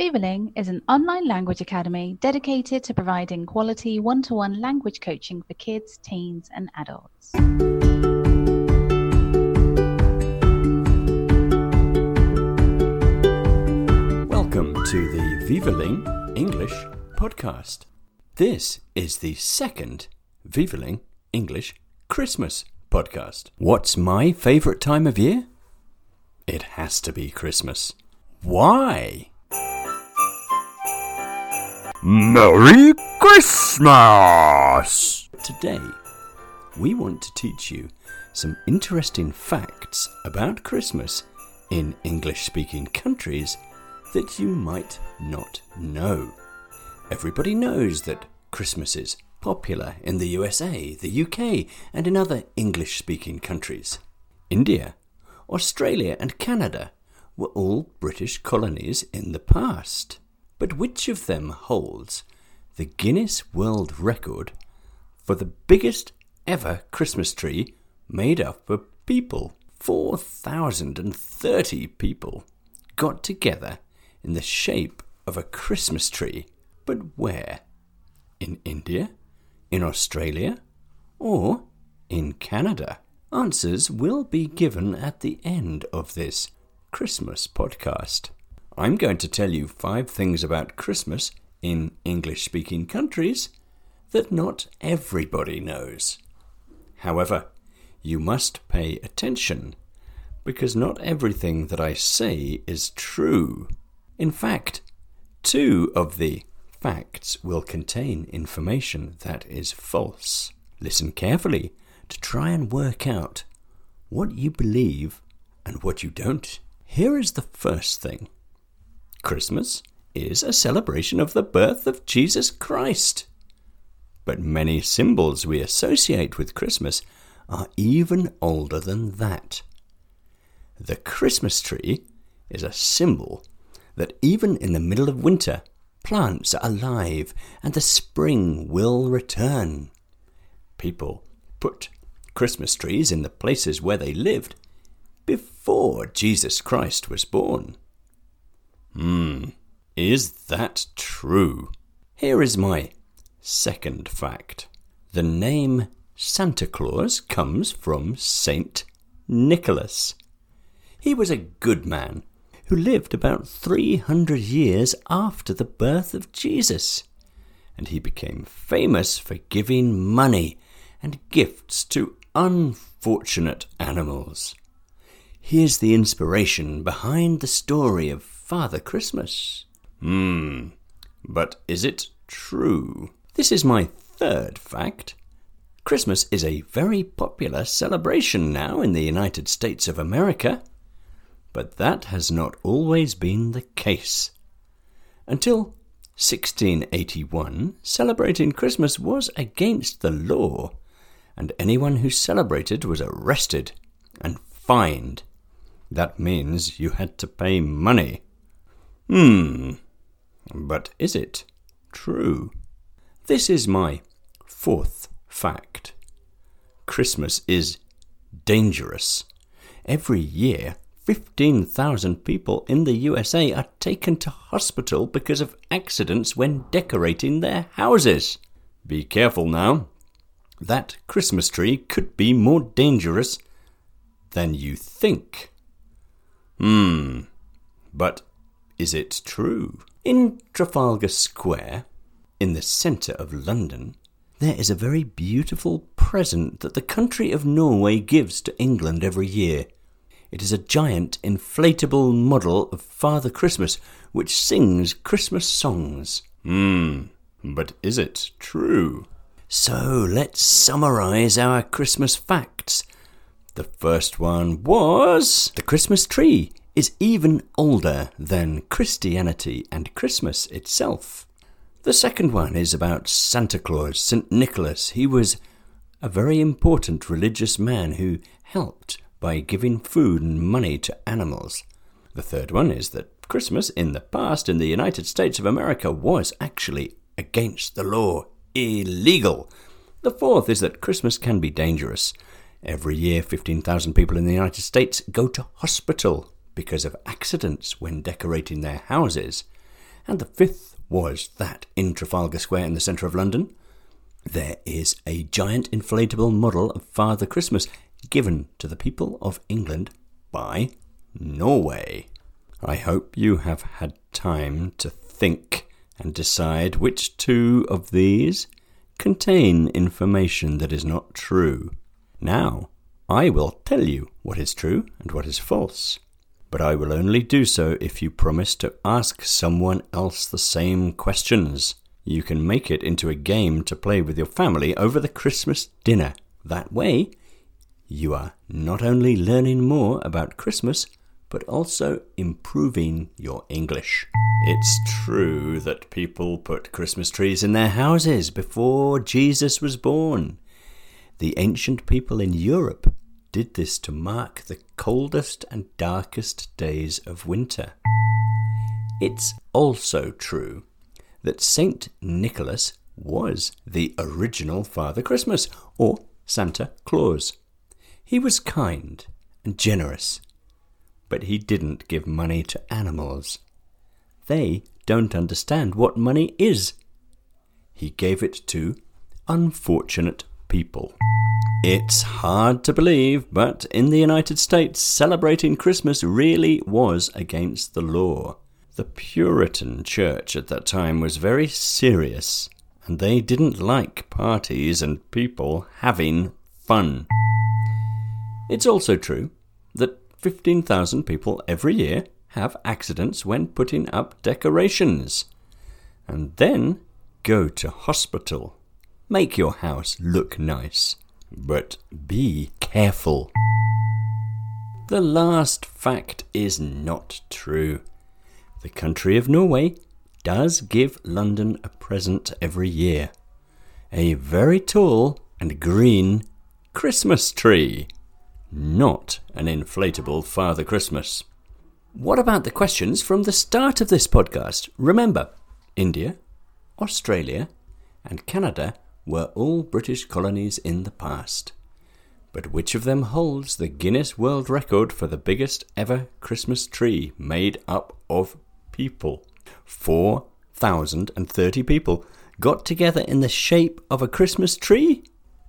Vivaling is an online language academy dedicated to providing quality one to one language coaching for kids, teens, and adults. Welcome to the Vivaling English podcast. This is the second Vivaling English Christmas podcast. What's my favourite time of year? It has to be Christmas. Why? Merry Christmas! Today, we want to teach you some interesting facts about Christmas in English speaking countries that you might not know. Everybody knows that Christmas is popular in the USA, the UK, and in other English speaking countries. India, Australia, and Canada were all British colonies in the past. But which of them holds the Guinness World Record for the biggest ever Christmas tree made up of people? 4,030 people got together in the shape of a Christmas tree. But where? In India? In Australia? Or in Canada? Answers will be given at the end of this Christmas podcast. I'm going to tell you five things about Christmas in English speaking countries that not everybody knows. However, you must pay attention because not everything that I say is true. In fact, two of the facts will contain information that is false. Listen carefully to try and work out what you believe and what you don't. Here is the first thing Christmas is a celebration of the birth of Jesus Christ. But many symbols we associate with Christmas are even older than that. The Christmas tree is a symbol that even in the middle of winter, plants are alive and the spring will return. People put Christmas trees in the places where they lived before Jesus Christ was born. Hmm, is that true? Here is my second fact. The name Santa Claus comes from Saint Nicholas. He was a good man who lived about 300 years after the birth of Jesus, and he became famous for giving money and gifts to unfortunate animals. Here's the inspiration behind the story of Father Christmas. Hmm, but is it true? This is my third fact. Christmas is a very popular celebration now in the United States of America, but that has not always been the case. Until 1681, celebrating Christmas was against the law, and anyone who celebrated was arrested and fined. That means you had to pay money. Hmm, but is it true? This is my fourth fact. Christmas is dangerous. Every year, 15,000 people in the USA are taken to hospital because of accidents when decorating their houses. Be careful now. That Christmas tree could be more dangerous than you think. Hmm, but is it true? In Trafalgar Square, in the centre of London, there is a very beautiful present that the country of Norway gives to England every year. It is a giant inflatable model of Father Christmas which sings Christmas songs. Hmm, but is it true? So let's summarize our Christmas facts. The first one was the Christmas tree is even older than Christianity and Christmas itself. The second one is about Santa Claus, St. Nicholas. He was a very important religious man who helped by giving food and money to animals. The third one is that Christmas in the past in the United States of America was actually against the law, illegal. The fourth is that Christmas can be dangerous. Every year, 15,000 people in the United States go to hospital because of accidents when decorating their houses. And the fifth was that in Trafalgar Square in the centre of London, there is a giant inflatable model of Father Christmas given to the people of England by Norway. I hope you have had time to think and decide which two of these contain information that is not true. Now, I will tell you what is true and what is false, but I will only do so if you promise to ask someone else the same questions. You can make it into a game to play with your family over the Christmas dinner. That way, you are not only learning more about Christmas, but also improving your English. It's true that people put Christmas trees in their houses before Jesus was born. The ancient people in Europe did this to mark the coldest and darkest days of winter. It's also true that Saint Nicholas was the original Father Christmas, or Santa Claus. He was kind and generous but he didn't give money to animals. They don't understand what money is. He gave it to unfortunate people. It's hard to believe, but in the United States, celebrating Christmas really was against the law. The Puritan church at that time was very serious, and they didn't like parties and people having fun. It's also true that 15,000 people every year have accidents when putting up decorations. And then go to hospital. Make your house look nice, but be careful. The last fact is not true. The country of Norway does give London a present every year a very tall and green Christmas tree not an inflatable Father Christmas. What about the questions from the start of this podcast? Remember, India, Australia, and Canada were all British colonies in the past. But which of them holds the Guinness World Record for the biggest ever Christmas tree made up of people? 4,030 people got together in the shape of a Christmas tree?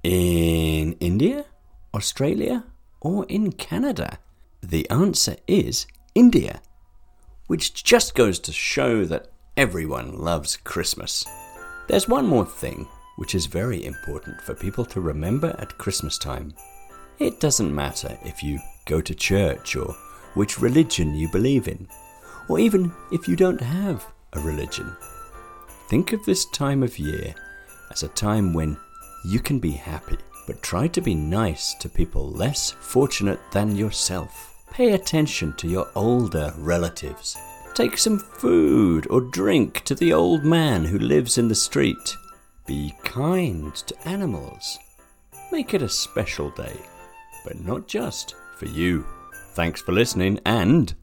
In India? Australia? or in Canada? The answer is India, which just goes to show that everyone loves Christmas. There's one more thing which is very important for people to remember at Christmas time. It doesn't matter if you go to church or which religion you believe in, or even if you don't have a religion. Think of this time of year as a time when you can be happy but try to be nice to people less fortunate than yourself. Pay attention to your older relatives. Take some food or drink to the old man who lives in the street. Be kind to animals. Make it a special day, but not just for you. Thanks for listening and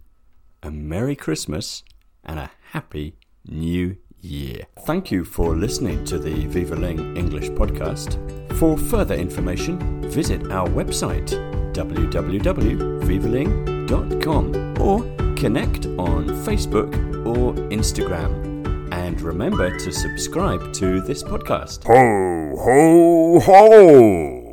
a Merry Christmas and a Happy New Year. Thank you for listening to the Vivaling English podcast. For further information, visit our website www.vivaling.com or connect on Facebook or Instagram. And remember to subscribe to this podcast. Ho, ho, ho!